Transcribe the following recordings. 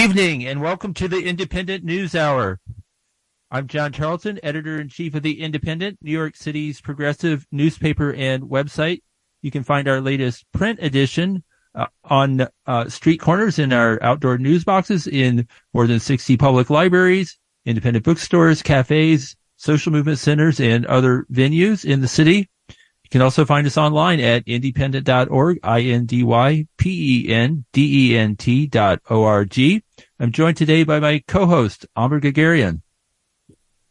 Evening and welcome to the Indypendent News Hour. I'm John Tarleton, editor in chief of the Indypendent, New York City's progressive newspaper and website. You can find our latest print edition uh, on uh, street corners in our outdoor news boxes in more than 60 public libraries, independent bookstores, cafes, social movement centers, and other venues in the city. You can also find us online at indypendent.org, I-N-D-Y-P-E-N-D-E-N-T dot O-R-G. I'm joined today by my co-host, Amba Guerguerian.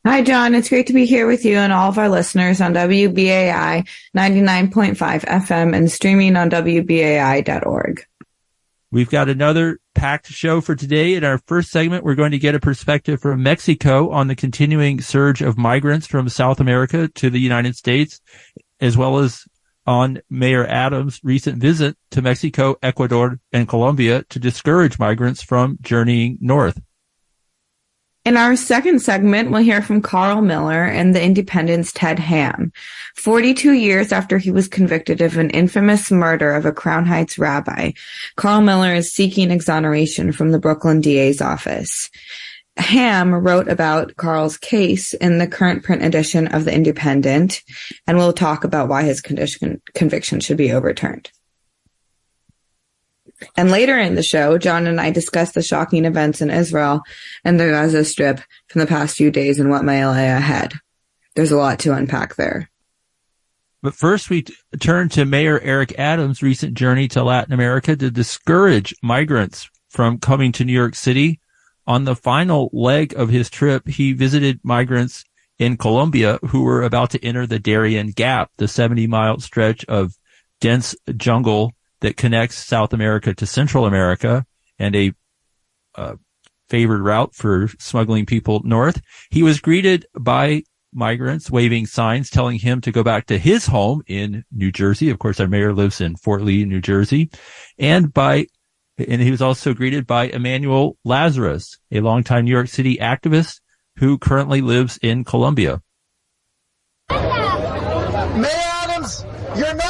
Hi, John. It's great to be here with you and all of our listeners on WBAI 99.5 FM and streaming on WBAI.org. We've got another packed show for today. In our first segment, we're going to get a perspective from Mexico on the continuing surge of migrants from South America to the United States as well as on Mayor Adams' recent visit to Mexico, Ecuador, and Colombia to discourage migrants from journeying north. In our second segment, we'll hear from Carl Miller and the Indypendent's Ted Hamm. 42 years after he was convicted of an infamous murder of a Crown Heights rabbi, Carl Miller is seeking exoneration from the Brooklyn DA's office. Hamm wrote about Carl's case in the current print edition of The Indypendent, and we'll talk about why his condition, conviction should be overturned. And later in the show, John and I discuss the shocking events in Israel and the Gaza Strip from the past few days and what may lie ahead. There's a lot to unpack there. But first, we t- turn to Mayor Eric Adams' recent journey to Latin America to discourage migrants from coming to New York City on the final leg of his trip, he visited migrants in Colombia who were about to enter the Darien Gap, the 70 mile stretch of dense jungle that connects South America to Central America and a uh, favored route for smuggling people north. He was greeted by migrants waving signs telling him to go back to his home in New Jersey. Of course, our mayor lives in Fort Lee, New Jersey, and by and he was also greeted by Emmanuel Lazarus, a longtime New York City activist who currently lives in Colombia. Mayor Adams, you're not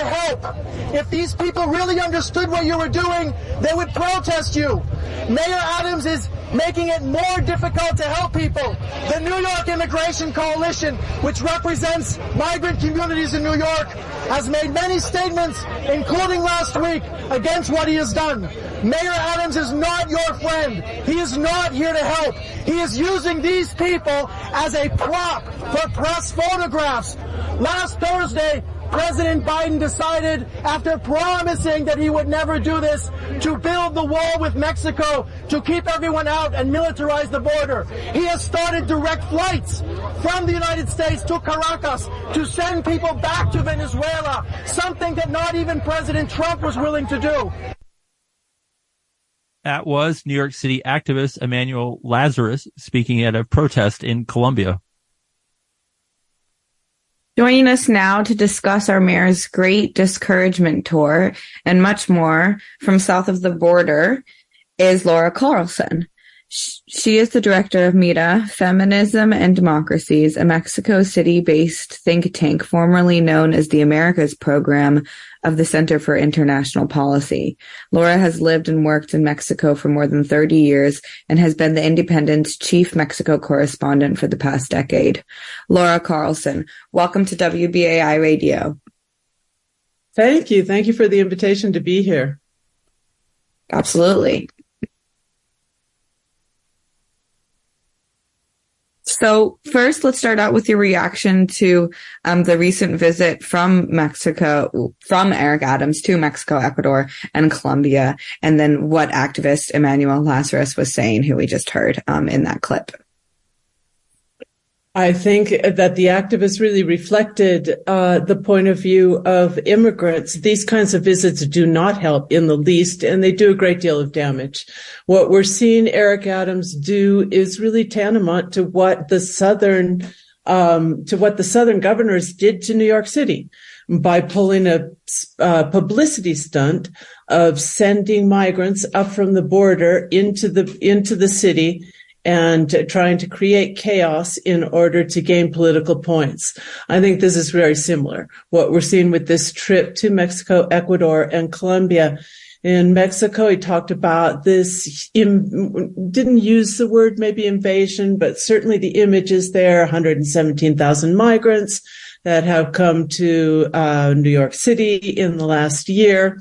to help. If these people really understood what you were doing, they would protest you. Mayor Adams is making it more difficult to help people. The New York Immigration Coalition, which represents migrant communities in New York, has made many statements, including last week, against what he has done. Mayor Adams is not your friend. He is not here to help. He is using these people as a prop for press photographs. Last Thursday, President Biden decided, after promising that he would never do this, to build the wall with Mexico to keep everyone out and militarize the border. He has started direct flights from the United States to Caracas to send people back to Venezuela, something that not even President Trump was willing to do. That was New York City activist Emmanuel Lazarus speaking at a protest in Colombia. Joining us now to discuss our mayor's great discouragement tour and much more from south of the border is Laura Carlsen. She is the director of MIRA, Feminism and Democracies, a Mexico City based think tank formerly known as the Americas Program of the Center for International Policy. Laura has lived and worked in Mexico for more than 30 years and has been the Indypendent's chief Mexico correspondent for the past decade. Laura Carlsen, welcome to WBAI Radio. Thank you. Thank you for the invitation to be here. Absolutely. So first, let's start out with your reaction to um, the recent visit from Mexico, from Eric Adams to Mexico, Ecuador, and Colombia, and then what activist Emmanuel Lazarus was saying, who we just heard um, in that clip. I think that the activists really reflected uh, the point of view of immigrants. These kinds of visits do not help in the least, and they do a great deal of damage. What we're seeing Eric Adams do is really tantamount to what the southern um, to what the southern governors did to New York City by pulling a uh, publicity stunt of sending migrants up from the border into the into the city and trying to create chaos in order to gain political points. I think this is very similar. What we're seeing with this trip to Mexico, Ecuador, and Colombia, in Mexico. He talked about this, didn't use the word maybe invasion, but certainly the image is there 117,000 migrants that have come to uh, New York City in the last year.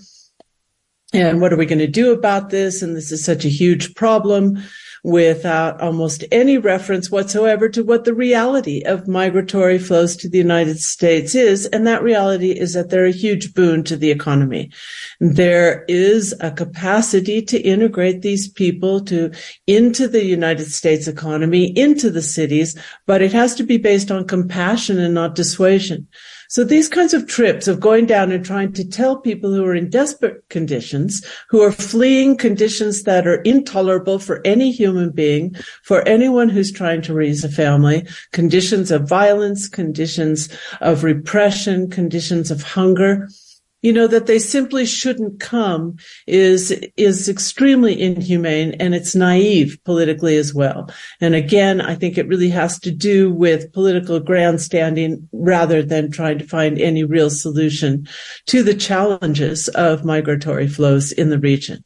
And what are we going to do about this? And this is such a huge problem without almost any reference whatsoever to what the reality of migratory flows to the United States is. And that reality is that they're a huge boon to the economy. There is a capacity to integrate these people to into the United States economy, into the cities, but it has to be based on compassion and not dissuasion. So these kinds of trips of going down and trying to tell people who are in desperate conditions, who are fleeing conditions that are intolerable for any human being, for anyone who's trying to raise a family, conditions of violence, conditions of repression, conditions of hunger, you know, that they simply shouldn't come is, is extremely inhumane and it's naive politically as well. And again, I think it really has to do with political grandstanding rather than trying to find any real solution to the challenges of migratory flows in the region.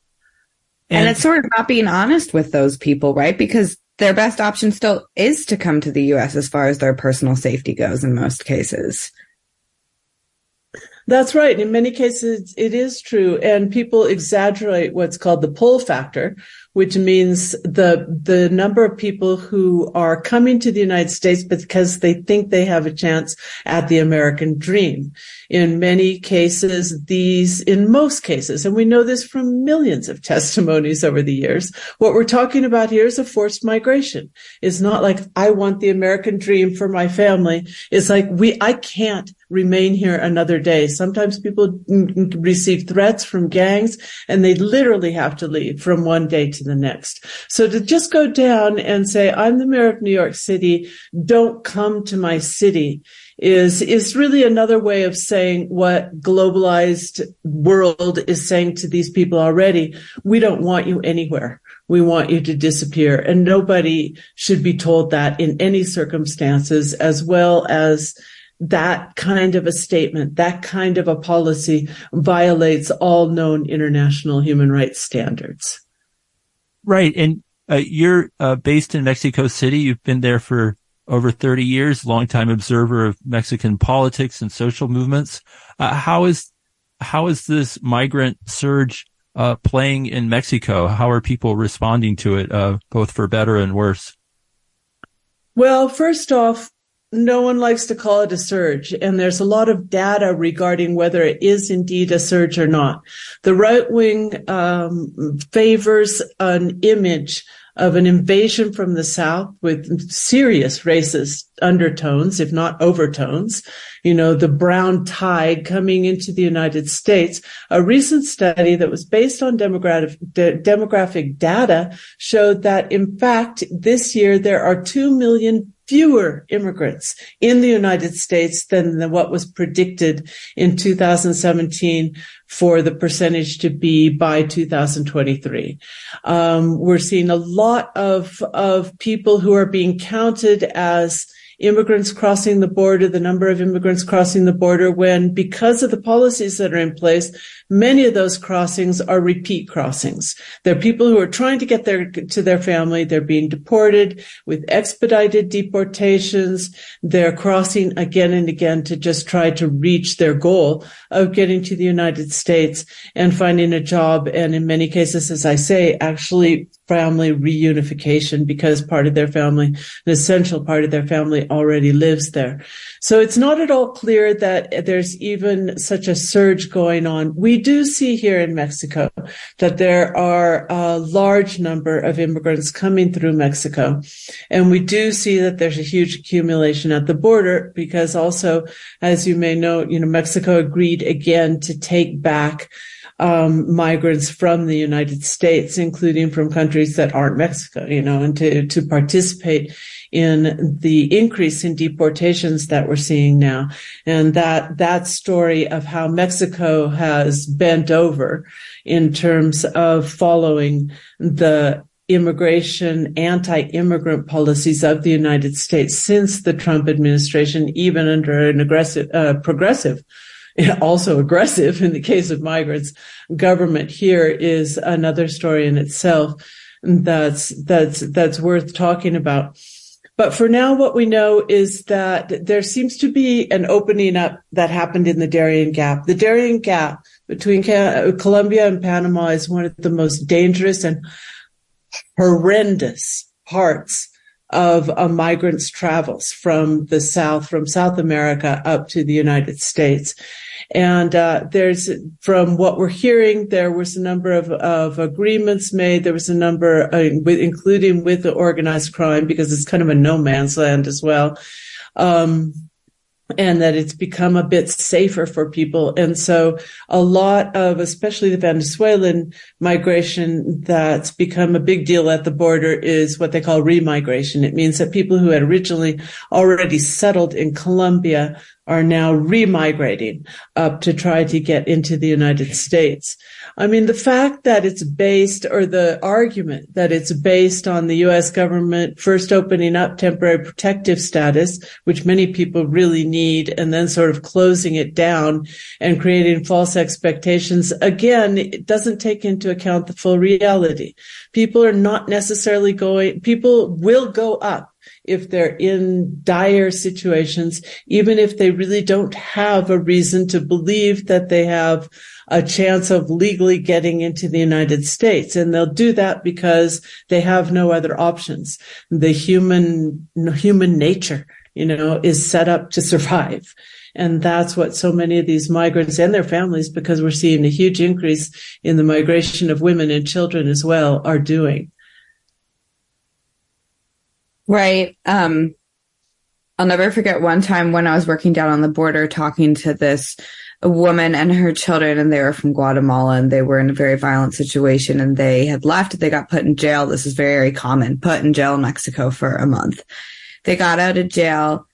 And, and it's sort of not being honest with those people, right? Because their best option still is to come to the US as far as their personal safety goes in most cases. That's right. In many cases, it is true. And people exaggerate what's called the pull factor, which means the, the number of people who are coming to the United States because they think they have a chance at the American dream. In many cases, these, in most cases, and we know this from millions of testimonies over the years, what we're talking about here is a forced migration. It's not like I want the American dream for my family. It's like we, I can't remain here another day. Sometimes people receive threats from gangs and they literally have to leave from one day to the next. So to just go down and say, I'm the mayor of New York City, don't come to my city is, is really another way of saying what globalized world is saying to these people already. We don't want you anywhere. We want you to disappear. And nobody should be told that in any circumstances, as well as that kind of a statement, that kind of a policy violates all known international human rights standards. Right. And uh, you're uh, based in Mexico City. You've been there for over 30 years, longtime observer of Mexican politics and social movements. Uh, how is how is this migrant surge uh, playing in Mexico? How are people responding to it, uh, both for better and worse? Well, first off, no one likes to call it a surge, and there's a lot of data regarding whether it is indeed a surge or not. The right wing um, favors an image of an invasion from the South with serious racist undertones, if not overtones. You know, the brown tide coming into the United States. A recent study that was based on demographic, de- demographic data showed that in fact, this year there are 2 million fewer immigrants in the United States than what was predicted in 2017 for the percentage to be by 2023. Um, we're seeing a lot of, of people who are being counted as immigrants crossing the border, the number of immigrants crossing the border when because of the policies that are in place, many of those crossings are repeat crossings. They're people who are trying to get their, to their family. They're being deported with expedited deportations. They're crossing again and again to just try to reach their goal of getting to the United States and finding a job. And in many cases, as I say, actually family reunification because part of their family, an essential part of their family already lives there. So it's not at all clear that there's even such a surge going on. We do see here in Mexico that there are a large number of immigrants coming through Mexico. And we do see that there's a huge accumulation at the border because also, as you may know, you know, Mexico agreed again to take back um, migrants from the United States, including from countries that aren't Mexico, you know, and to, to participate in the increase in deportations that we're seeing now. And that, that story of how Mexico has bent over in terms of following the immigration, anti-immigrant policies of the United States since the Trump administration, even under an aggressive, uh, progressive also aggressive in the case of migrants. Government here is another story in itself that's that's that's worth talking about. But for now, what we know is that there seems to be an opening up that happened in the Darien Gap. The Darien Gap between Colombia and Panama is one of the most dangerous and horrendous parts of a migrant's travels from the South, from South America up to the United States. And uh, there's, from what we're hearing, there was a number of, of agreements made. There was a number, uh, including with the organized crime, because it's kind of a no man's land as well. Um, and that it's become a bit safer for people. And so a lot of, especially the Venezuelan migration that's become a big deal at the border is what they call remigration. It means that people who had originally already settled in Colombia are now remigrating up to try to get into the United States. I mean, the fact that it's based or the argument that it's based on the U.S. government first opening up temporary protective status, which many people really need, and then sort of closing it down and creating false expectations. Again, it doesn't take into account the full reality. People are not necessarily going, people will go up if they're in dire situations, even if they really don't have a reason to believe that they have a chance of legally getting into the United States. And they'll do that because they have no other options. The human, human nature, you know, is set up to survive. And that's what so many of these migrants and their families, because we're seeing a huge increase in the migration of women and children as well, are doing. Right. Um, I'll never forget one time when I was working down on the border talking to this woman and her children, and they were from Guatemala and they were in a very violent situation and they had left. They got put in jail. This is very, common, put in jail in Mexico for a month. They got out of jail,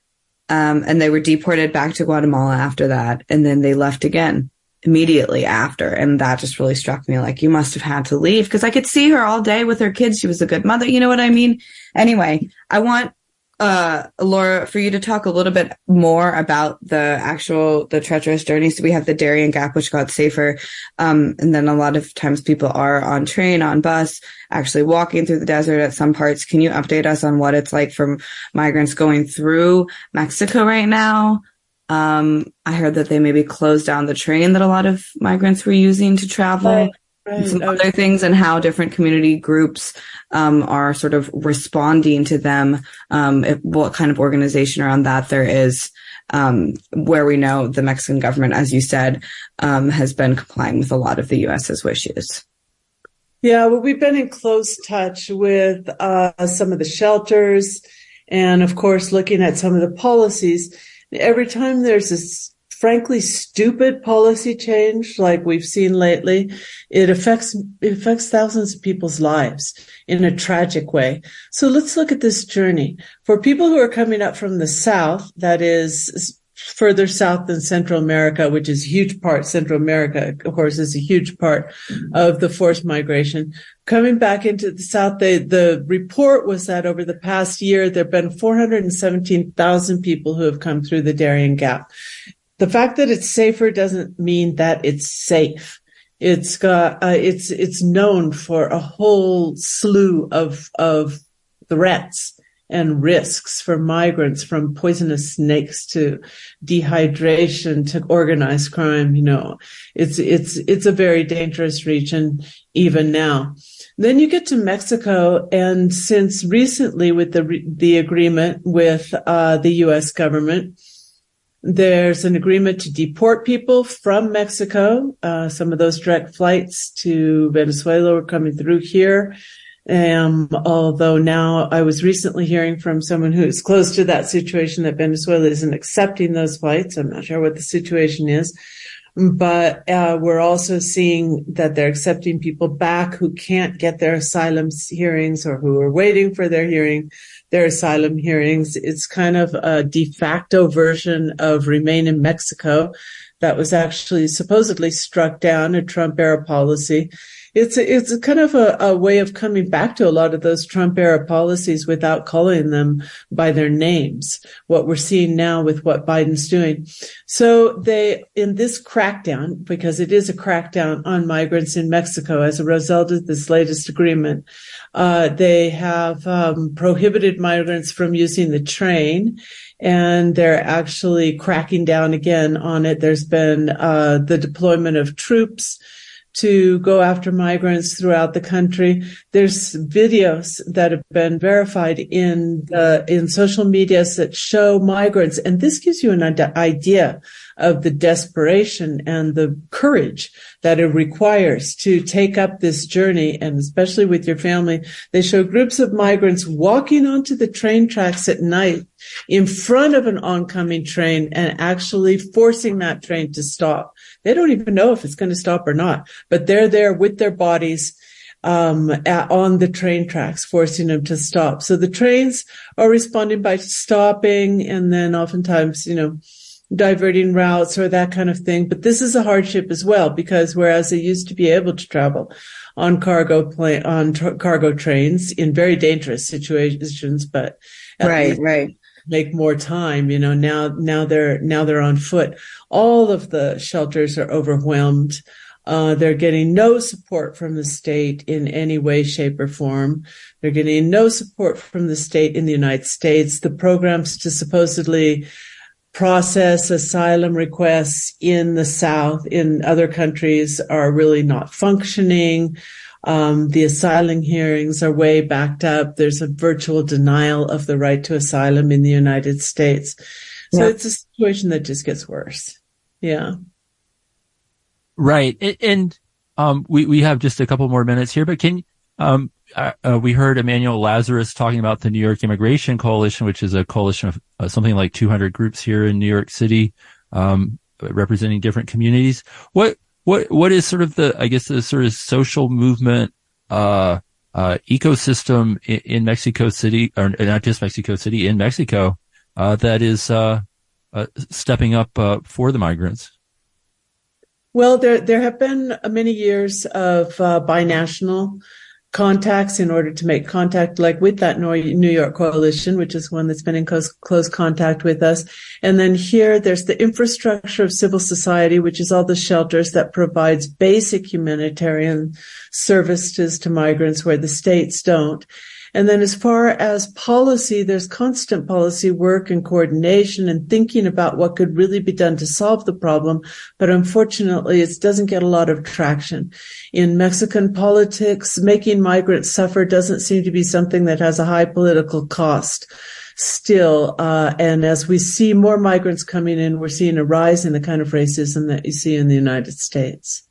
um, and they were deported back to Guatemala after that. And then they left again immediately after. And that just really struck me like you must have had to leave because I could see her all day with her kids. She was a good mother. You know what I mean? Anyway, I want uh Laura for you to talk a little bit more about the actual the treacherous journey. So we have the Darien Gap which got safer. Um and then a lot of times people are on train, on bus, actually walking through the desert at some parts. Can you update us on what it's like for migrants going through Mexico right now? Um, I heard that they maybe closed down the train that a lot of migrants were using to travel. Right, right. Some other things and how different community groups um, are sort of responding to them. Um, if, what kind of organization around that there is, um, where we know the Mexican government, as you said, um, has been complying with a lot of the U.S.'s wishes. Yeah, well, we've been in close touch with uh, some of the shelters, and of course, looking at some of the policies every time there's this frankly stupid policy change like we've seen lately, it affects it affects thousands of people's lives in a tragic way. So let's look at this journey. For people who are coming up from the south, that is further south than Central America, which is a huge part. Central America, of course, is a huge part of the forced migration. Coming back into the south, they, the report was that over the past year, there have been 417,000 people who have come through the Darien Gap. The fact that it's safer doesn't mean that it's safe. It's got, uh, it's, it's known for a whole slew of, of threats and risks for migrants from poisonous snakes to dehydration to organized crime. You know, it's, it's, it's a very dangerous region even now. Then you get to Mexico, and since recently with the the agreement with uh, the U.S. government, there's an agreement to deport people from Mexico. Uh, some of those direct flights to Venezuela are coming through here. Um, although now I was recently hearing from someone who is close to that situation that Venezuela isn't accepting those flights. I'm not sure what the situation is, but uh, we're also seeing that they're accepting people back who can't get their asylum hearings or who are waiting for their hearing, their asylum hearings. It's kind of a de facto version of Remain in Mexico that was actually supposedly struck down a Trump era policy it's it's kind of a, a, way of coming back to a lot of those Trump era policies without calling them by their names. What we're seeing now with what Biden's doing. So they, in this crackdown, because it is a crackdown on migrants in Mexico as a result of this latest agreement, uh, they have um, prohibited migrants from using the train and they're actually cracking down again on it. There's been uh, the deployment of troops to go after migrants throughout the country. There's videos that have been verified in uh, in social medias that show migrants, and this gives you an idea of the desperation and the courage that it requires to take up this journey. And especially with your family, they show groups of migrants walking onto the train tracks at night in front of an oncoming train and actually forcing that train to stop they don't even know if it's going to stop or not, but they're there with their bodies um, at, on the train tracks, forcing them to stop. So the trains are responding by stopping and then oftentimes, you know, diverting routes or that kind of thing. But this is a hardship as well because whereas they used to be able to travel on cargo plane on t- cargo trains in very dangerous situations, but right, right make more time. You know, now, now they're, now they're on foot. All of the shelters are overwhelmed. Uh, they're getting no support from the state in any way, shape, or form. They're getting no support from the state in the United States. The programs to supposedly process asylum requests in the South, in other countries, are really not functioning. Um, the asylum hearings are way backed up. There's a virtual denial of the right to asylum in the United States. So yeah. it's a situation that just gets worse. Yeah. Right. And, um, we, we have just a couple more minutes here, but can, um, uh, uh, we heard Emmanuel Lazarus talking about the New York Immigration Coalition, which is a coalition of uh, something like 200 groups here in New York City, um, representing different communities. What, what what is sort of the I guess the sort of social movement uh, uh, ecosystem in, in, Mexico City, or not just Mexico City, in Mexico uh, that is uh, uh, stepping up uh, for the migrants? Well, there there have been many years of binational contacts in order to make contact, like with that New York coalition, which is one that's been in close, close contact with us. And then here, there's the infrastructure of civil society, which is all the shelters that provides basic humanitarian services to migrants where the states don't. And then as far as policy, there's constant policy work and coordination and thinking about what could really be done to solve the problem. But unfortunately, it doesn't get a lot of traction. In Mexican politics, making migrants suffer doesn't seem to be something that has a high political cost still. Uh, and as we see more migrants coming in, we're seeing a rise in the kind of racism that you see in the United States.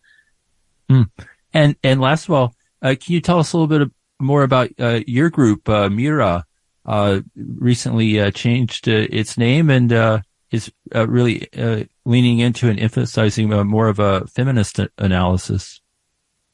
Mm. And and last of all, uh, can you tell us a little bit more about uh, your group, uh, Mira, uh, recently uh, changed uh, its name and uh, is really leaning into and emphasizing more of a feminist analysis.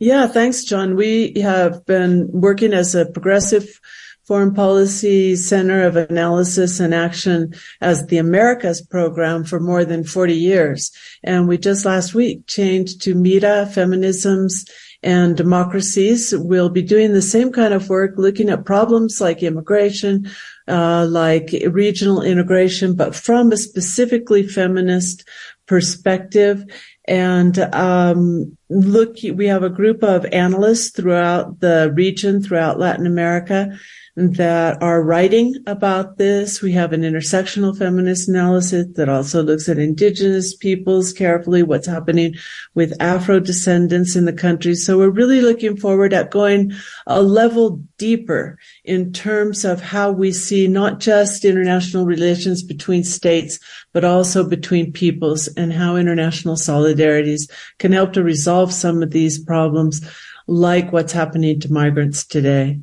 Yeah, thanks, John. We have been working as a progressive foreign policy center of analysis and action as the Americas program for more than 40 years. And we just last week changed to Mira Feminisms and democracies will be doing the same kind of work, looking at problems like immigration, uh, like regional integration, but from a specifically feminist perspective. And um, look, we have a group of analysts throughout the region, throughout Latin America, that are writing about this. We have an intersectional feminist analysis that also looks at indigenous peoples carefully, what's happening with Afro descendants in the country. So we're really looking forward at going a level deeper in terms of how we see not just international relations between states, but also between peoples and how international solidarities can help to resolve some of these problems like what's happening to migrants today.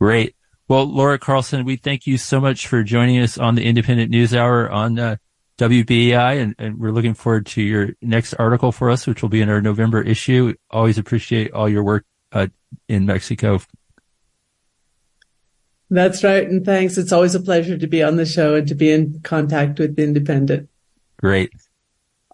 Great. Well, Laura Carlsen, we thank you so much for joining us on the Indypendent News Hour on uh, WBAI, and, and, we're looking forward to your next article for us, which will be in our November issue. Always appreciate all your work uh, in Mexico. That's right, and thanks. It's always a pleasure to be on the show and to be in contact with the Indypendent. Great.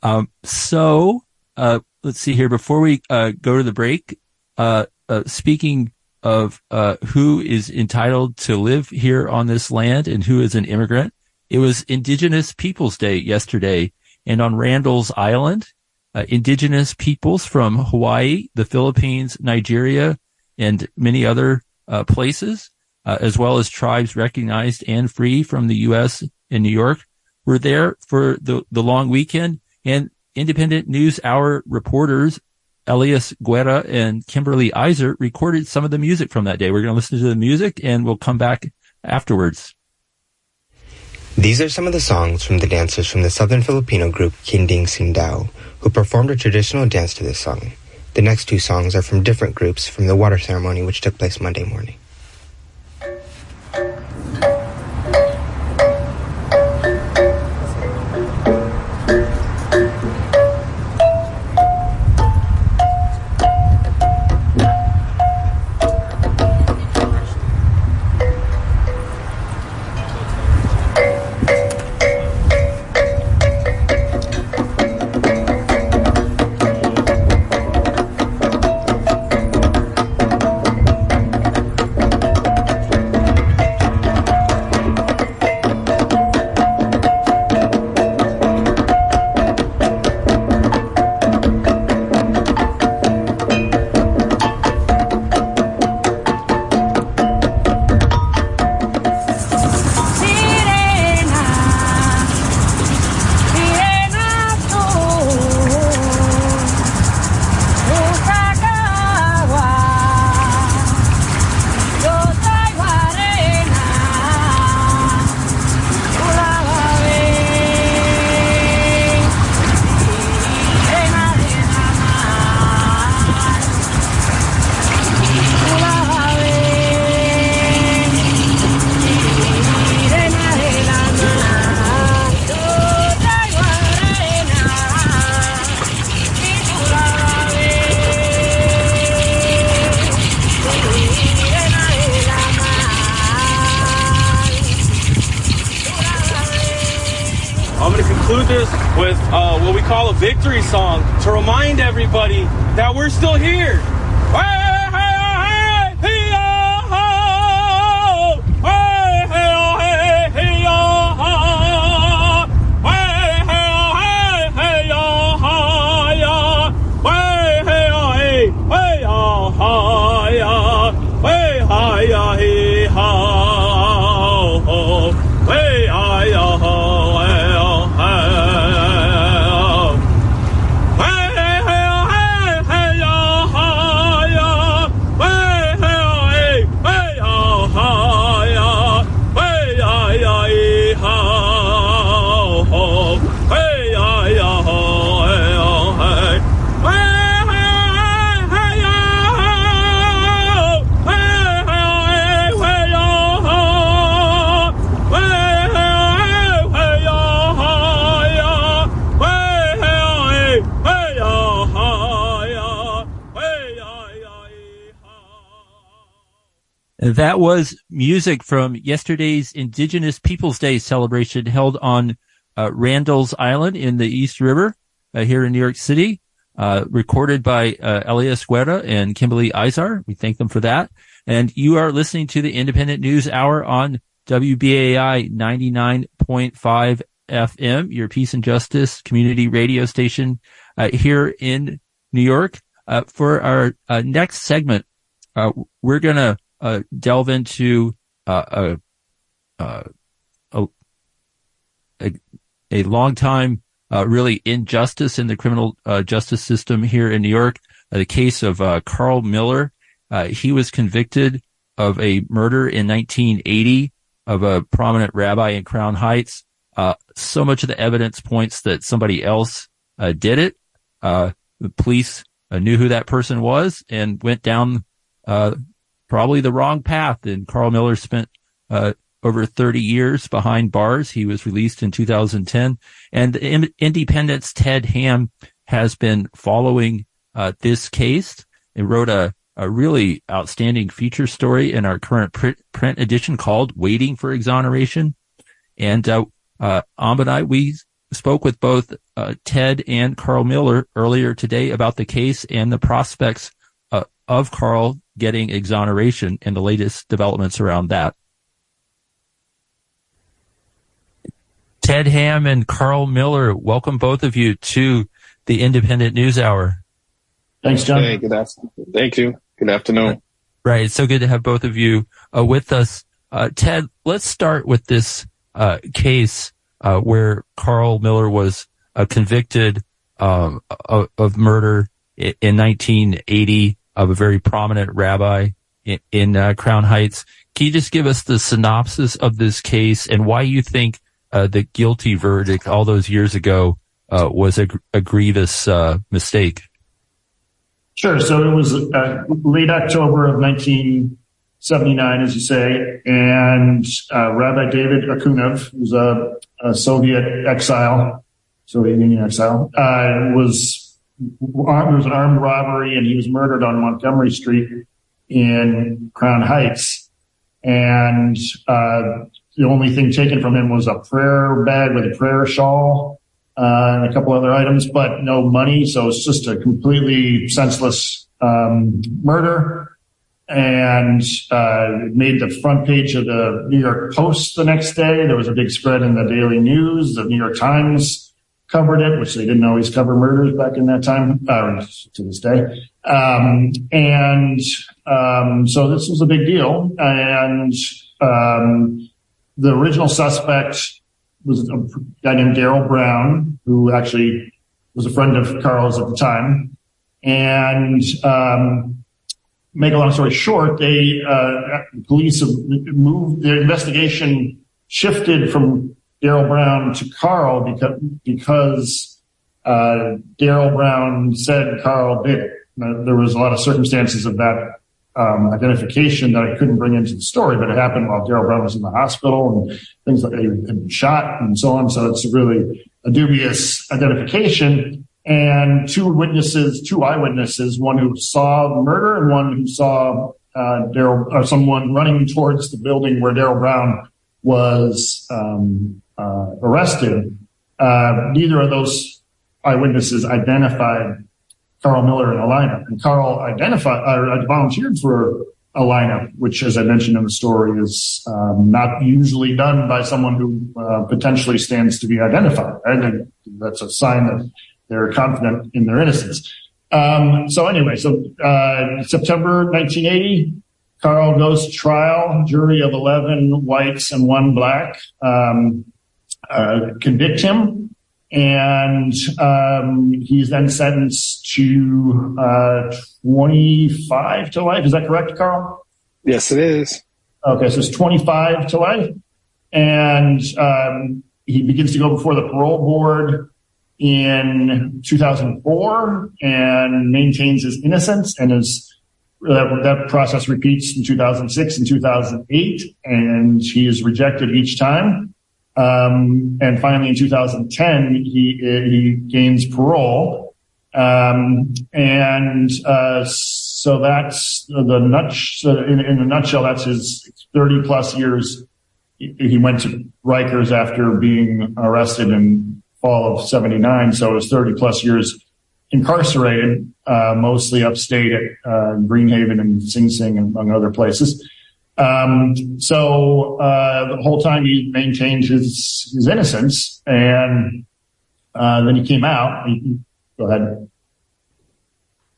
Um, so uh, let's see here. Before we uh, go to the break, uh, uh, speaking of uh, who is entitled to live here on this land and who is an immigrant. It was Indigenous Peoples Day yesterday, and on Randall's Island, uh, indigenous peoples from Hawaii, the Philippines, Nigeria, and many other uh, places, uh, as well as tribes recognized and free from the U.S. and New York, were there for the, the long weekend. And Indypendent news hour reporters Elias Guerra and Kimberly Izar recorded some of the music from that day. We're going to listen to the music and we'll come back afterwards. These are some of the songs from the dancers from the Southern Filipino group Kinding Sindaw, who performed a traditional dance to this song. The next two songs are from different groups from the water ceremony which took place Monday morning. That was music from yesterday's Indigenous Peoples Day celebration held on uh, Randall's Island in the East River uh, here in New York City, uh, recorded by uh, Elias Guerra and Kimberly Izar. We thank them for that. And you are listening to the Indypendent News Hour on WBAI 99.5 FM, your peace and justice community radio station uh, here in New York. Uh, for our next segment, we're going to uh, delve into uh, a, a, a, a long time uh, really injustice in the criminal uh, justice system here in New York. Uh, the case of uh, Carl Miller. he was convicted of a murder in 1980 of a prominent rabbi in Crown Heights. so much of the evidence points that somebody else did it. the police knew who that person was and went down probably the wrong path. And Carl Miller spent uh, over 30 years behind bars. He was released in 2010. And Indypendent's Ted Hamm has been following uh, this case and wrote a, a really outstanding feature story in our current print, print edition called Waiting for Exoneration. And uh, uh, and I, we spoke with both uh, Ted and Carl Miller earlier today about the case and the prospects of Carl getting exoneration and the latest developments around that. Ted Hamm and Carl Miller, welcome both of you to the Indypendent News Hour. Thanks, John. Hey, good afternoon. Thank you. Good afternoon. Right. It's so good to have both of you uh, with us. Uh, Ted, let's start with this uh, case uh, where Carl Miller was uh, convicted um, of, of, murder in, in, 1980 of a very prominent rabbi in, in uh, Crown Heights. Can you just give us the synopsis of this case and why you think the guilty verdict all those years ago was a, a grievous mistake? Sure. So it was uh, late October of 1979, as you say, and uh, Rabbi David Akunov, who's a, a, Soviet exile, Soviet Union exile, uh, was there was an armed robbery, and he was murdered on Montgomery Street in Crown Heights, and uh, the only thing taken from him was a prayer bag with a prayer shawl uh, and a couple other items, but no money. So it's just a completely senseless um, murder. And uh, made the front page of the New York Post the next day. There was a big spread in the Daily News. The New York Times covered it, which they didn't always cover murders back in that time, uh, to this day. Um, and um, so this was a big deal. And um, the original suspect was a guy named Daryl Brown, who actually was a friend of Carl's at the time. And um, make a long story short, they uh, police moved their investigation shifted from Daryl Brown to Carl because because uh, Daryl Brown said Carl did it. There was a lot of circumstances of that um, identification that I couldn't bring into the story, but it happened while Daryl Brown was in the hospital and things like he had been shot and so on. So it's really a dubious identification. And two witnesses, two eyewitnesses, one who saw the murder and one who saw uh, Daryl or someone running towards the building where Daryl Brown was um, arrested. Uh, neither of those eyewitnesses identified Carl Miller in a lineup. And Carl identified, uh, volunteered for a lineup, which, as I mentioned in the story, is um, not usually done by someone who uh, potentially stands to be identified. That's a sign that they're confident in their innocence. Um, so anyway, so uh, September 1980, Carl goes to trial. Jury of 11 whites and one black um, uh, convict him and um, he's then sentenced to uh, 25 to life. Is that correct, Carl? Yes, it is. Okay, so it's 25 to life, and um, he begins to go before the parole board in 2004 and maintains his innocence and is that, that process repeats in 2006 and 2008 and he is rejected each time um, and finally, in 2010, he he gains parole, um, and uh, so that's the nut. In, in a nutshell, that's his 30 plus years. He went to Rikers after being arrested in fall of '79, so it was 30 plus years incarcerated, uh, mostly upstate at uh, Greenhaven and Sing Sing, among other places. Um, so uh, the whole time he maintained his his innocence, and uh, then he came out. He, go ahead.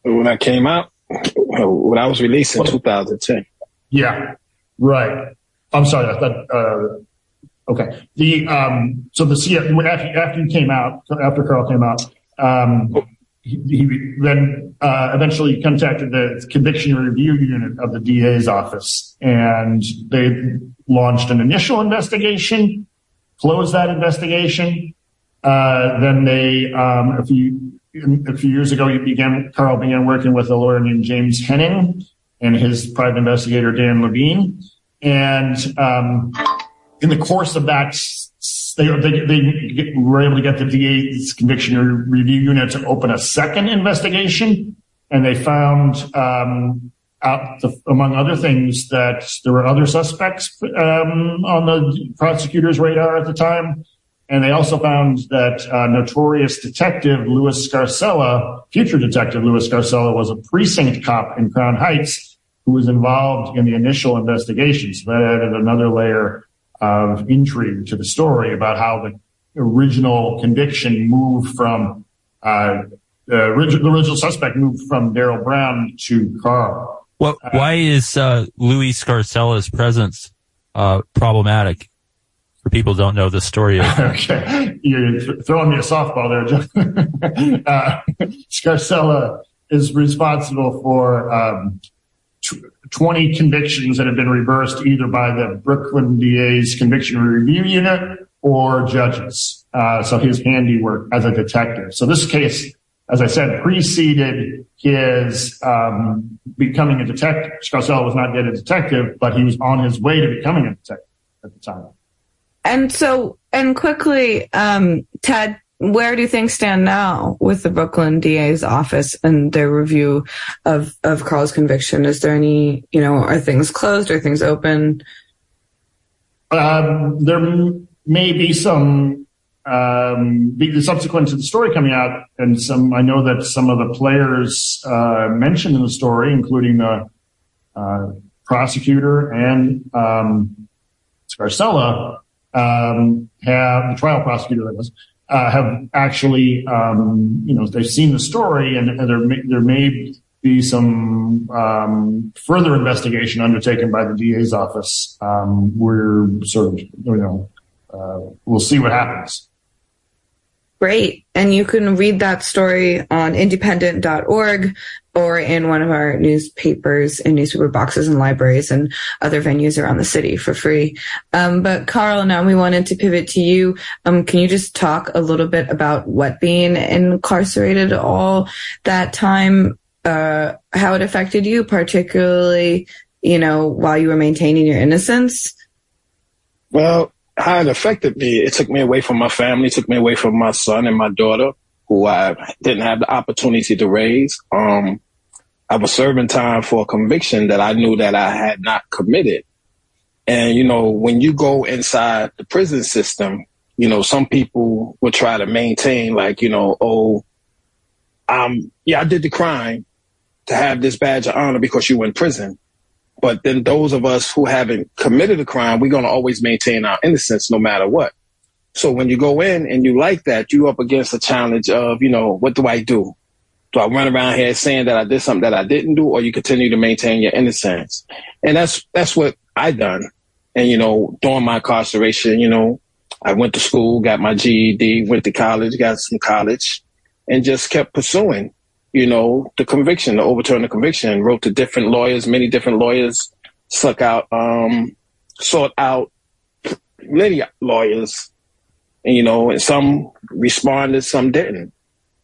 When I came out, when I was released in 2010. Yeah, right. I'm sorry. I thought. Uh, okay. The um, so the after after you came out, after Carl came out, um, he, he then uh, eventually contacted the conviction review unit of the DA's office, and they launched an initial investigation, closed that investigation. Uh, then they, um, a few a few years ago, he began Carl began working with a lawyer named James Henning and his private investigator Dan Levine, and um, in the course of that they, they, they were able to get the DA's conviction review unit to open a second investigation. And they found, um, out the, among other things that there were other suspects, um, on the prosecutor's radar at the time. And they also found that uh, notorious detective Louis Scarcella, future detective Louis Scarcella, was a precinct cop in Crown Heights who was involved in the initial investigation. So that added another layer of intrigue to the story about how the original conviction moved from uh, the, original, suspect moved from Daryl Brown to Carl. What? Uh, why is uh, Louis Scarcella's presence uh, problematic? For people who don't know the story of okay, you're throwing me a softball there, John. uh, Scarcella is responsible for um, 20 convictions that have been reversed either by the Brooklyn DA's conviction review unit or judges. Uh, so his handiwork as a detective. So this case, as I said, preceded his um, becoming a detective. Scarcella was not yet a detective, but he was on his way to becoming a detective at the time. And so, and quickly, um, Ted, where do things stand now with the Brooklyn DA's office and their review of, of Carl's conviction? Is there any, you know, are things closed? Are things open? Um, there may be some, um, subsequent to the story coming out, and some. I know that some of the players uh, mentioned in the story, including the uh, prosecutor and um, Scarcella, um, have the trial prosecutor that was uh, have actually, um, you know, they've seen the story, and, and there may, there may be some um, further investigation undertaken by the DA's office. Um, we're sort of, you know, uh, we'll see what happens. Great. And you can read that story on indypendent.org or in one of our newspapers in newspaper boxes and libraries and other venues around the city for free. Um, but Carl, now we wanted to pivot to you. Um, can you just talk a little bit about what being incarcerated all that time, uh, how it affected you, particularly, you know, while you were maintaining your innocence? Well, how it affected me, it took me away from my family, took me away from my son and my daughter, who I didn't have the opportunity to raise. Um, I was serving time for a conviction that I knew that I had not committed. And, you know, when you go inside the prison system, you know, some people will try to maintain like, you know, oh, um, yeah, I did the crime to have this badge of honor because you were in prison. But then those of us who haven't committed a crime, we're going to always maintain our innocence no matter what. So when you go in and you like that, you up against a challenge of, you know, what do I do? Do I run around here saying that I did something that I didn't do or you continue to maintain your innocence? And that's, that's what I done. And, you know, during my incarceration, you know, I went to school, got my GED, went to college, got some college and just kept pursuing, you know, the conviction, to overturn the conviction, wrote to different lawyers, many different lawyers, suck out, um, sought out many lawyers you know, and some responded, some didn't,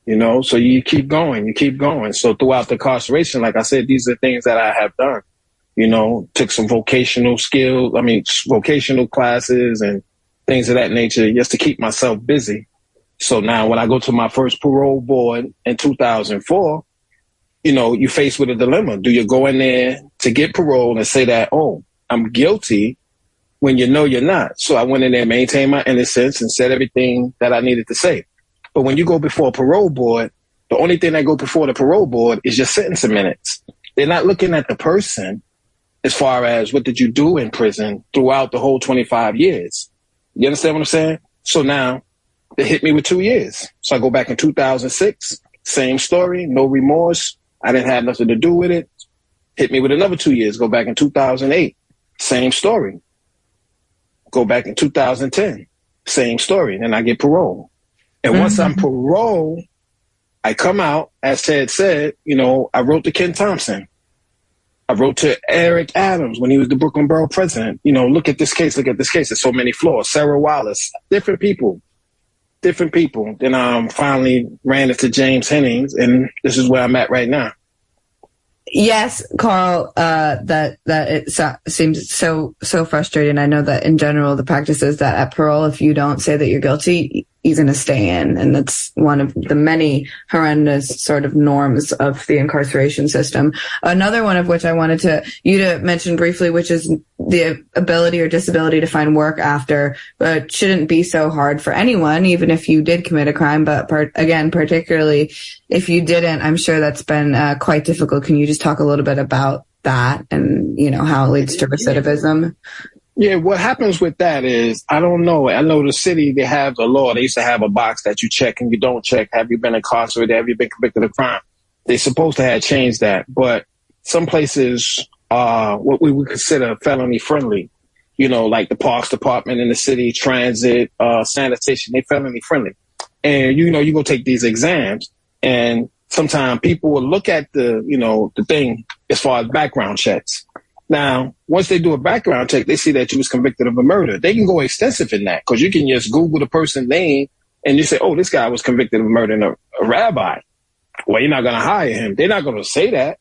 you know, so you keep going, you keep going. So throughout the incarceration, like I said, these are things that I have done, you know, took some vocational skill, I mean, vocational classes and things of that nature just to keep myself busy. So now when I go to my first parole board in 2004, you know, you face with a dilemma. Do you go in there to get parole and say that, oh, I'm guilty when you know you're not? So I went in there, maintained my innocence and said everything that I needed to say. But when you go before a parole board, the only thing that go before the parole board is your sentencing minutes. They're not looking at the person as far as what did you do in prison throughout the whole 25 years. You understand what I'm saying? So now they hit me with two years. So I go back in 2006, same story, no remorse. I didn't have nothing to do with it. Hit me with another two years. Go back in 2008, same story. Go back in 2010, same story. And then I get parole. And once I'm mm-hmm. parole, I come out, as Ted said, you know, I wrote to Ken Thompson. I wrote to Eric Adams when he was the Brooklyn Borough president. You know, look at this case, look at this case. There's so many flaws. Sarah Wallace, different people, different people. Then I um, finally ran into James Hennings, and this is where I'm at right now. Yes, Carl, uh, that, that it so, seems so, so frustrating. I know that in general, the practice is that at parole, if you don't say that you're guilty, he's going to stay in. And that's one of the many horrendous sort of norms of the incarceration system. Another one of which I wanted to, you to mention briefly, which is the ability or disability to find work after, but shouldn't be so hard for anyone, even if you did commit a crime. But part, again, particularly if you didn't, I'm sure that's been uh, quite difficult. Can you just talk a little bit about that and, you know, how it leads to recidivism? Yeah, what happens with that is I don't know. I know the city they have the law. They used to have a box that you check and you don't check. Have you been incarcerated? Have you been convicted of crime? They're supposed to have changed that, but some places are what we would consider felony friendly. You know, like the parks department in the city, transit, uh, sanitation, they felony friendly. And you know, you go take these exams and sometimes people will look at the, you know, the thing as far as background checks. Now, once they do a background check, they see that you was convicted of a murder. They can go extensive in that because you can just Google the person's name and you say, oh, this guy was convicted of murdering a, a rabbi. Well, you're not going to hire him. They're not going to say that,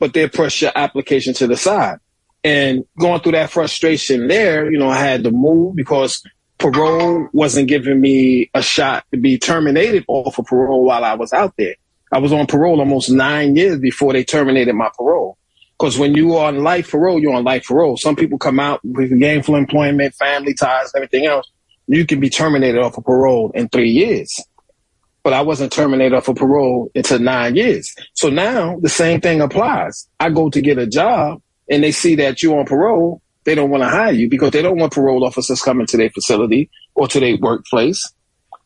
but they'll push your application to the side. And going through that frustration there, you know, I had to move because parole wasn't giving me a shot to be terminated off of parole while I was out there. I was on parole almost nine years before they terminated my parole. Because when you are on life parole, you're on life parole. Some people come out with gainful employment, family ties, everything else. You can be terminated off of parole in three years. But I wasn't terminated off of parole until nine years. So now the same thing applies. I go to get a job and they see that you're on parole. They don't want to hire you because they don't want parole officers coming to their facility or to their workplace.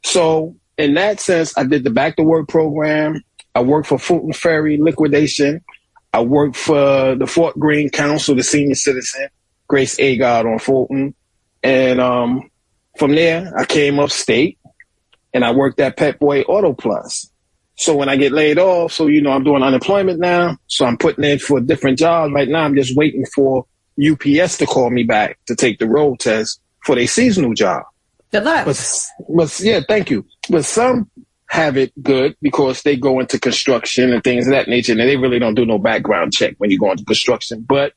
So in that sense, I did the back to work program. I worked for Fulton Ferry liquidation. I worked for the Fort Greene Council, the senior citizen, Grace Agard on Fulton. And um, from there, I came upstate and I worked at Pep Boy Auto Plus. So when I get laid off, so, you know, I'm doing unemployment now. So I'm putting in for a different jobs. Right now, I'm just waiting for UPS to call me back to take the road test for their seasonal job. Good luck. But, but yeah, thank you. But some have it good because they go into construction and things of that nature, and they really don't do no background check when you go into construction. But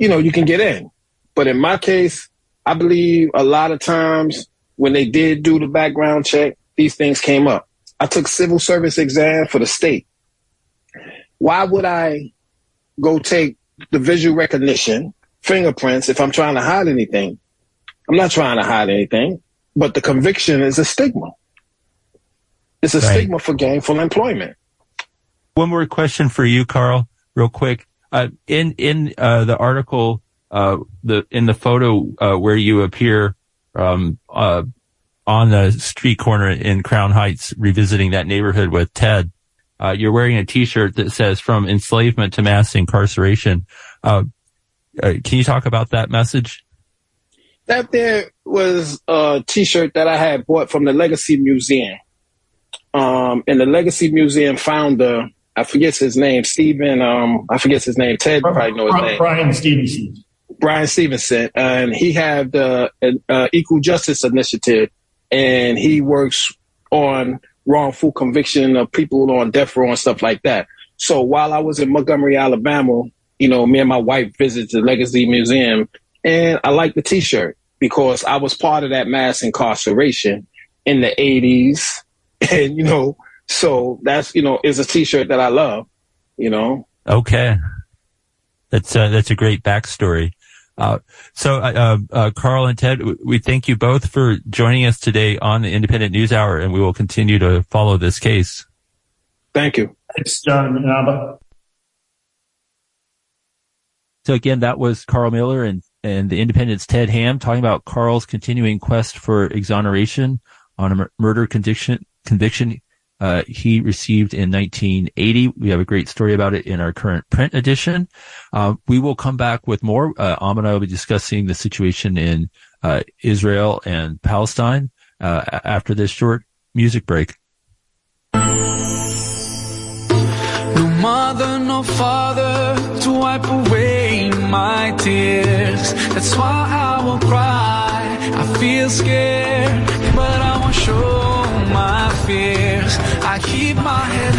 you know, you can get in. But in my case, I believe a lot of times when they did do the background check, these things came up. I took civil service exam for the state. Why would I go take the visual recognition, fingerprints, if I'm trying to hide anything? I'm not trying to hide anything, but the conviction is a stigma. It's a right. stigma for gainful employment. One more question for you, Carl, real quick. Uh, in in uh, the article, uh, the in the photo uh, where you appear um, uh, on the street corner in Crown Heights, revisiting that neighborhood with Ted, uh, you're wearing a T-shirt that says "From enslavement to mass incarceration." can you talk about that message? That there was a T-shirt that I had bought from the Legacy Museum um, and the Legacy Museum founder, I forget his name, Stephen, um, I forget his name, Ted probably know his name. Bryan Stevenson. Bryan Stevenson, and he had the uh, Equal Justice Initiative, and he works on wrongful conviction of people on death row and stuff like that. So while I was in Montgomery, Alabama, you know, me and my wife visited the Legacy Museum, and I liked the T-shirt because I was part of that mass incarceration in the 80s and you know, so that's you know is a T-shirt that I love. You know. Okay, that's uh, that's a great backstory. Uh, so, uh, uh, Carl and Ted, we thank you both for joining us today on the Indypendent News Hour, and we will continue to follow this case. Thank you. Thanks, John Naba. So again, that was Carl Miller and, and the Indypendent's Ted Hamm talking about Carl's continuing quest for exoneration on a murder conviction conviction uh, he received in 1980. We have a great story about it in our current print edition. Uh, we will come back with more. Uh, Amina will be discussing the situation in uh, Israel and Palestine uh, after this short music break. No mother, no father to wipe away my tears. That's why I will cry. I feel scared, but I show my fears. I keep my head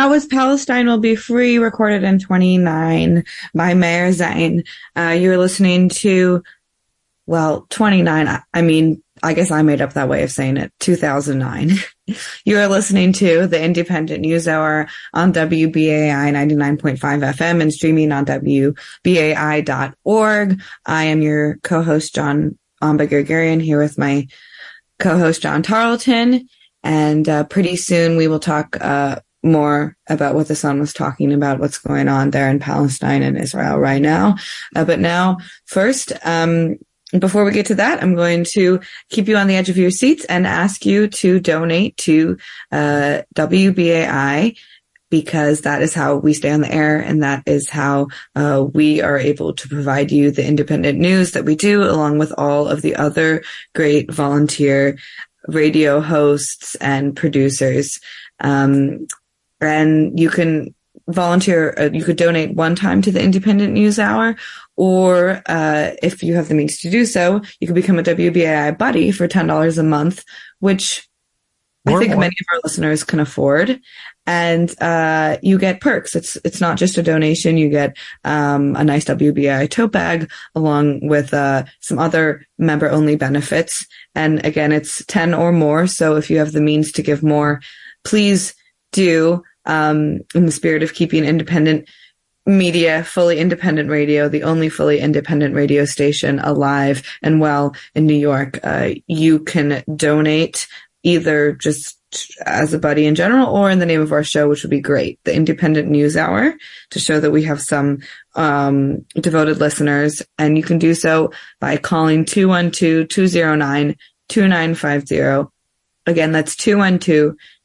That was Palestine Will Be Free, recorded in 29 by Maher Zain. Uh, you're listening to, well, 29. I- I mean, I guess I made up that way of saying it. 2009. you are listening to the Indypendent News Hour on WBAI 99.5 FM and streaming on WBAI.org. I am your co-host, John Amba Guerguerian, here with my co-host, John Tarleton. And uh, pretty soon we will talk uh, more about what the sun was talking about, what's going on there in Palestine and Israel right now. Uh, but now, first, um, before we get to that, I'm going to keep you on the edge of your seats and ask you to donate to uh, WBAI because that is how we stay on the air and that is how uh, we are able to provide you the independent news that we do along with all of the other great volunteer radio hosts and producers. Um, and you can volunteer, uh, you could donate one time to the Indypendent News Hour, or uh, if you have the means to do so, you could become a WBAI buddy for $10 a month, which I think more. many of our listeners can afford. And uh, you get perks. It's it's not just a donation. You get um, a nice WBI tote bag along with uh, some other member only benefits. And again, it's ten or more. So if you have the means to give more, please do. Um, in the spirit of keeping independent media, fully independent radio, the only fully independent radio station alive and well in New York, uh, you can donate either just as a buddy in general or in the name of our show, which would be great. The Indypendent News Hour to show that we have some um, devoted listeners. And you can do so by calling 212-209-2950. Again, that's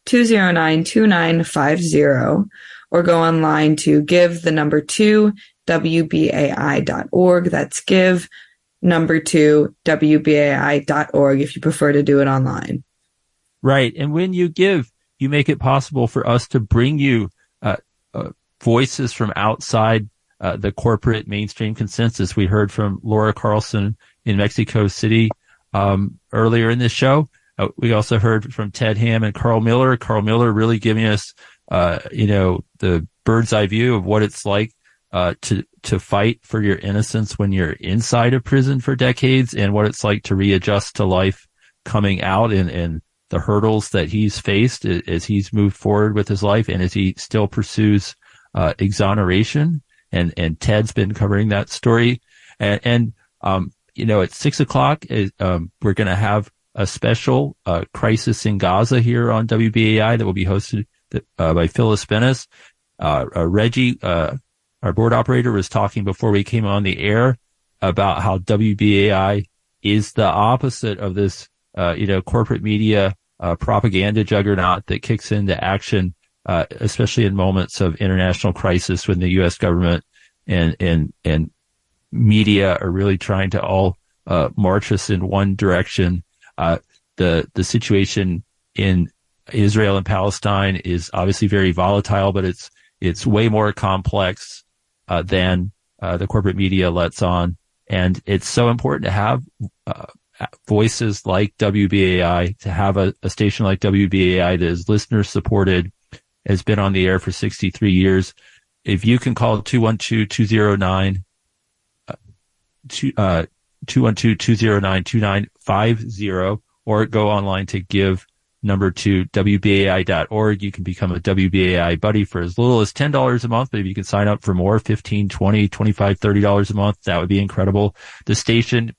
212-209-2950 or go online to give the number two WBAI.org. That's give number two WBAI.org if you prefer to do it online. Right. And when you give, you make it possible for us to bring you uh, uh, voices from outside uh, the corporate mainstream consensus. We heard from Laura Carlsen in Mexico City um, earlier in this show. Uh, we also heard from Ted Hamm and Carl Miller. Carl Miller really giving us, uh, you know, the bird's eye view of what it's like uh, to to fight for your innocence when you're inside a prison for decades, and what it's like to readjust to life coming out, and and the hurdles that he's faced as he's moved forward with his life, and as he still pursues uh, exoneration. And and Ted's been covering that story, and and um, you know, at six o'clock, um, we're going to have a special uh, crisis in Gaza here on WBAI that will be hosted uh, by Phyllis Bennis. Uh, uh, Reggie, uh, our board operator, was talking before we came on the air about how WBAI is the opposite of this, uh, you know, corporate media propaganda juggernaut that kicks into action, especially in moments of international crisis when the U.S. government and and and media are really trying to all march us in one direction. Uh, the the situation in Israel and Palestine is obviously very volatile, but it's it's way more complex uh, than uh, the corporate media lets on, and it's so important to have uh, voices like WBAI, to have a, a station like WBAI that is listener supported, has been on the air for 63 years. If you can call 212 209 uh, uh, 212 209 50 or go online to give number two, WBAI.org. You can become a WBAI buddy for as little as $10 a month, but if you can sign up for more, 15, 20, 25, $30 a month, that would be incredible. The station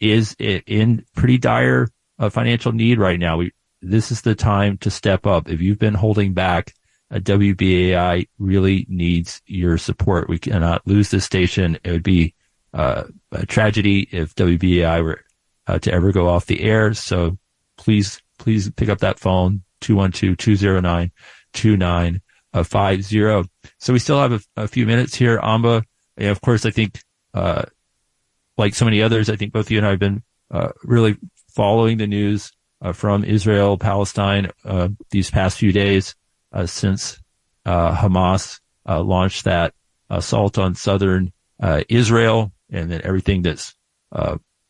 is in pretty dire uh, financial need right now. We, this is the time to step up. If you've been holding back, a WBAI really needs your support. We cannot lose this station. It would be uh, a tragedy if WBAI were uh, to ever go off the air. So please please pick up that phone, 212-209-2950. So we still have a, a few minutes here, Amba. And of course, I think, uh, like so many others, I think both you and I have been, uh, really following the news, uh, from Israel, Palestine, uh, these past few days, uh, since, uh, Hamas, launched that assault on southern, Israel and then everything that's,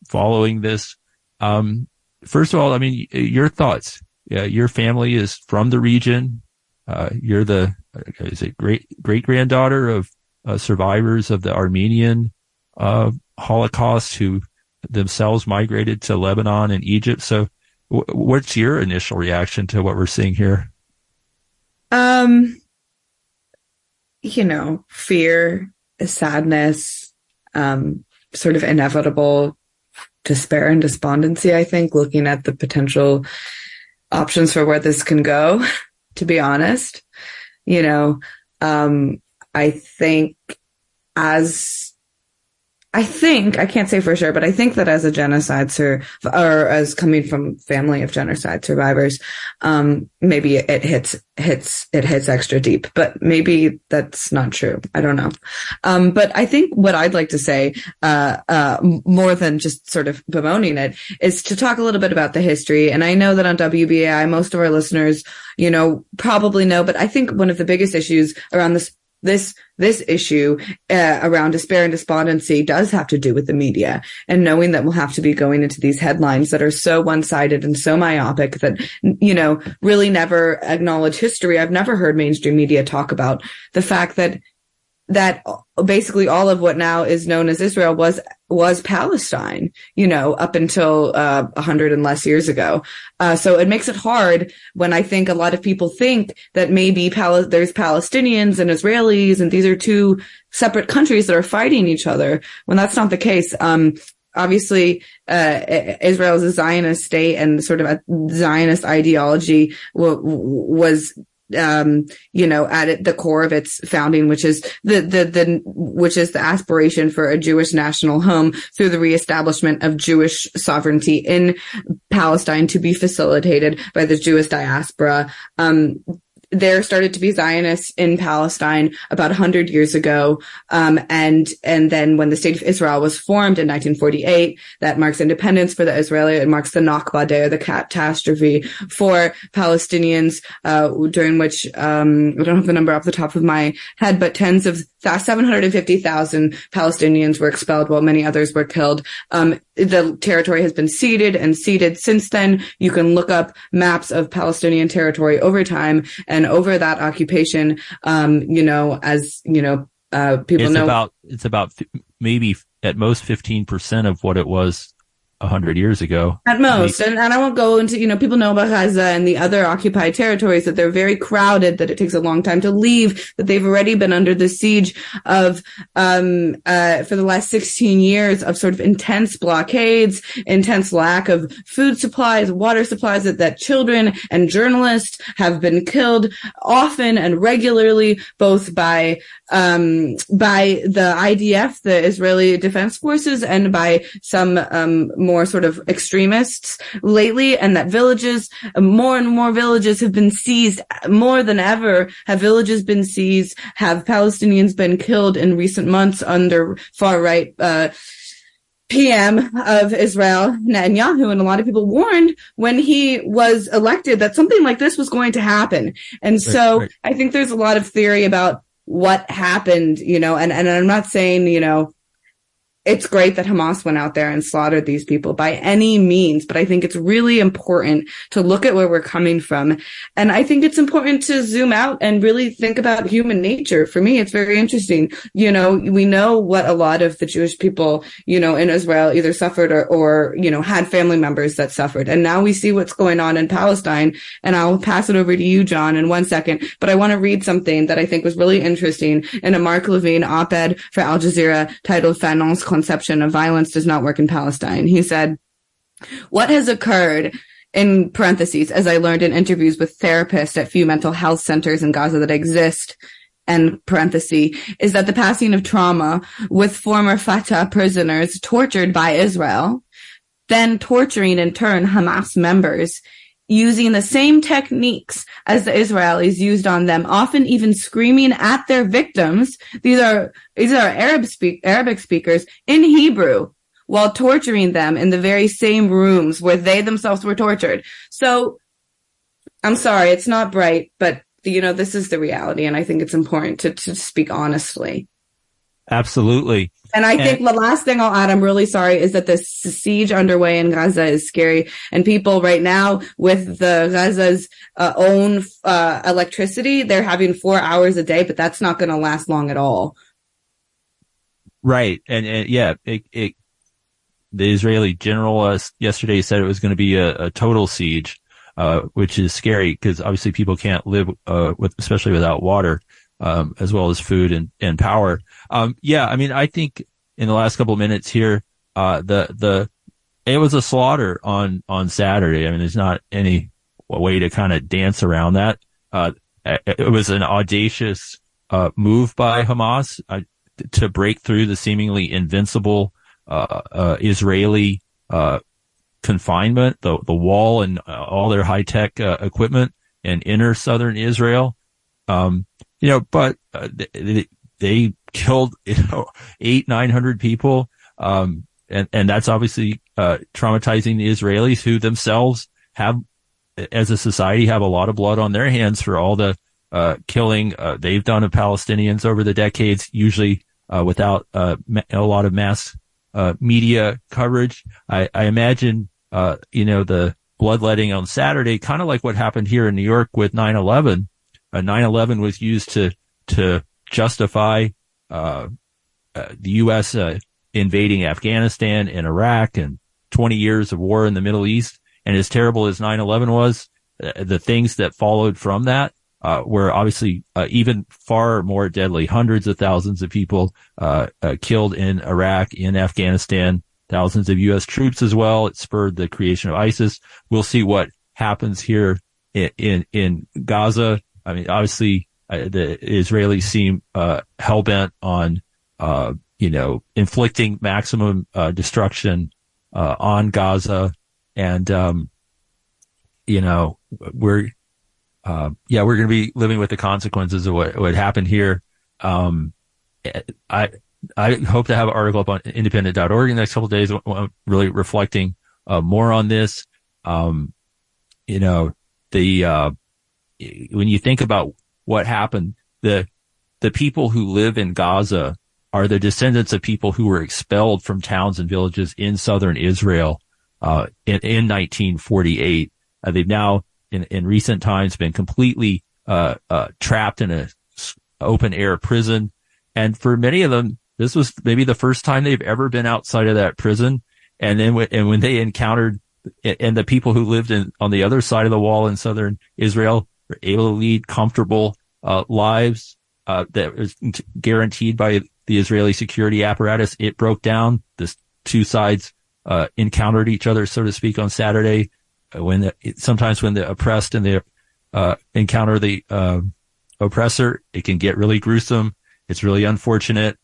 following this. Um, first of all, I mean, your thoughts. Yeah, your family is from the region. Uh, you're the is it great great granddaughter of uh, survivors of the Armenian uh, Holocaust who themselves migrated to Lebanon and Egypt. So, w- what's your initial reaction to what we're seeing here? Um, you know, fear, sadness, um, sort of inevitable despair and despondency, I think, looking at the potential options for where this can go, to be honest. You know, um, I think as I think I can't say for sure, but I think that as a genocide sur or as coming from family of genocide survivors, um, maybe it hits hits it hits extra deep. But maybe that's not true. I don't know. Um, but I think what I'd like to say, uh, uh, more than just sort of bemoaning it, is to talk a little bit about the history. And I know that on WBAI, most of our listeners, you know, probably know, but I think one of the biggest issues around this this this issue uh, around despair and despondency does have to do with the media and knowing that we'll have to be going into these headlines that are so one-sided and so myopic that you know really never acknowledge history. I've never heard mainstream media talk about the fact that that basically all of what now is known as Israel was was Palestine, you know, up until uh, a uh, hundred and less years ago. Uh, so it makes it hard when I think a lot of people think that maybe Pal- there's Palestinians and Israelis, and these are two separate countries that are fighting each other. When that's not the case. Um, obviously, uh, Israel is a Zionist state, and sort of a Zionist ideology w- was um, you know, at the core of its founding, which is the, the, the, which is the aspiration for a Jewish national home through the reestablishment of Jewish sovereignty in Palestine to be facilitated by the Jewish diaspora. Um, there started to be Zionists in Palestine about 100 years ago. Um, and, and then when the state of Israel was formed in 1948, that marks independence for the Israeli, it marks the Nakba Day or the catastrophe for Palestinians, uh, during which, um, I don't have the number off the top of my head, but tens of 750,000 Palestinians were expelled while many others were killed. Um, the territory has been ceded and ceded since then. You can look up maps of Palestinian territory over time and over that occupation. Um, you know, as you know, uh, people it's know about it's about maybe at most 15% of what it was a hundred years ago. At most. And, and I won't go into, you know, people know about Gaza and the other occupied territories that they're very crowded, that it takes a long time to leave, that they've already been under the siege of, um, uh, for the last 16 years of sort of intense blockades, intense lack of food supplies, water supplies, that, that children and journalists have been killed often and regularly, both by, um, by the IDF, the Israeli Defense Forces, and by some, um, more sort of extremists lately and that villages, more and more villages have been seized more than ever have villages been seized, have Palestinians been killed in recent months under far right, uh, PM of Israel, Netanyahu, and a lot of people warned when he was elected that something like this was going to happen. And so right, right. I think there's a lot of theory about what happened, you know, and, and I'm not saying, you know, it's great that Hamas went out there and slaughtered these people by any means, but I think it's really important to look at where we're coming from. And I think it's important to zoom out and really think about human nature. For me, it's very interesting. You know, we know what a lot of the Jewish people, you know, in Israel either suffered or, or, you know, had family members that suffered. And now we see what's going on in Palestine. And I'll pass it over to you, John, in one second. But I want to read something that I think was really interesting in a Mark LeVine op-ed for Al Jazeera titled Fanon's conception of violence does not work in Palestine. He said, what has occurred in parentheses, as I learned in interviews with therapists at few mental health centers in Gaza that exist, and parenthesis, is that the passing of trauma with former Fatah prisoners tortured by Israel, then torturing in turn Hamas members using the same techniques as the Israelis used on them, often even screaming at their victims. These are, these are Arab speak, Arabic speakers in Hebrew while torturing them in the very same rooms where they themselves were tortured. So I'm sorry, it's not bright, but you know, this is the reality. And I think it's important to, to speak honestly. Absolutely. And I think the last thing I'll add, I'm really sorry, is that the siege underway in Gaza is scary. And people right now with the Gaza's uh, own uh, electricity, they're having four hours a day, but that's not going to last long at all. Right. And, and yeah, it, it, the Israeli general uh, yesterday said it was going to be a, a total siege, uh, which is scary because obviously people can't live, uh, with, especially without water um, as well as food and, and power. Um, yeah, I mean, I think in the last couple of minutes here, uh, the, the, it was a slaughter on, on Saturday. I mean, there's not any way to kind of dance around that. Uh, it was an audacious, uh, move by Hamas, uh, to break through the seemingly invincible, uh, uh, Israeli, confinement, the, the wall and all their high tech, equipment in inner southern Israel. Um, you know, but uh, they, they, killed, you know, eight, 900 people. Um, and, and that's obviously, uh, traumatizing the Israelis who themselves have, as a society, have a lot of blood on their hands for all the, uh, killing, uh, they've done of Palestinians over the decades, usually, uh, without, uh, a lot of mass, media coverage. I, I imagine, you know, the bloodletting on Saturday, kind of like what happened here in New York with 9-11, uh, 9/11 was used to to justify uh, uh, the U.S. Uh, invading Afghanistan and Iraq and 20 years of war in the Middle East. And as terrible as 9/11 was, uh, the things that followed from that uh, were obviously even far more deadly. Hundreds of thousands of people killed in Iraq, in Afghanistan, thousands of U.S. troops as well. It spurred the creation of ISIS. We'll see what happens here in, in, in Gaza. I mean, obviously, uh, the Israelis seem uh, hell bent on, uh, you know, inflicting maximum uh, destruction uh, on Gaza, and um, you know, we're uh, yeah, we're going to be living with the consequences of what what happened here. Um, I I hope to have an article up on indypendent.org in the next couple days, really reflecting more on this. Um, you know, the when you think about what happened, the, the people who live in Gaza are the descendants of people who were expelled from towns and villages in southern Israel, uh, in, in 1948. Uh, they've now, in, in recent times, been completely, uh, uh, trapped in a open air prison. And for many of them, this was maybe the first time they've ever been outside of that prison. And then, w- and when they encountered, and the people who lived in, on the other side of the wall in southern Israel, were able to lead comfortable uh, lives uh, that was guaranteed by the Israeli security apparatus. It broke down. The two sides uh, encountered each other, so to speak, on Saturday. Uh, when the, sometimes when the oppressed and the uh, encounter the um, oppressor, it can get really gruesome. It's really unfortunate.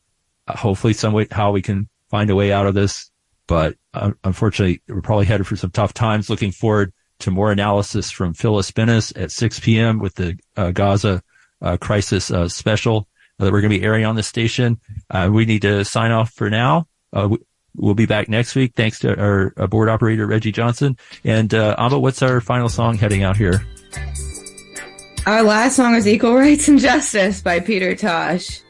Uh, hopefully, some way how we can find a way out of this. But unfortunately, we're probably headed for some tough times. Looking forward to more analysis from Phyllis Bennis at 6 p.m. with the uh, Gaza uh, crisis uh, special that we're going to be airing on the station. Uh, we need to sign off for now. Uh, we'll be back next week. Thanks to our uh, board operator, Reggie Johnson. And, Amba, what's our final song heading out here? Our last song is Equal Rights and Justice by Peter Tosh.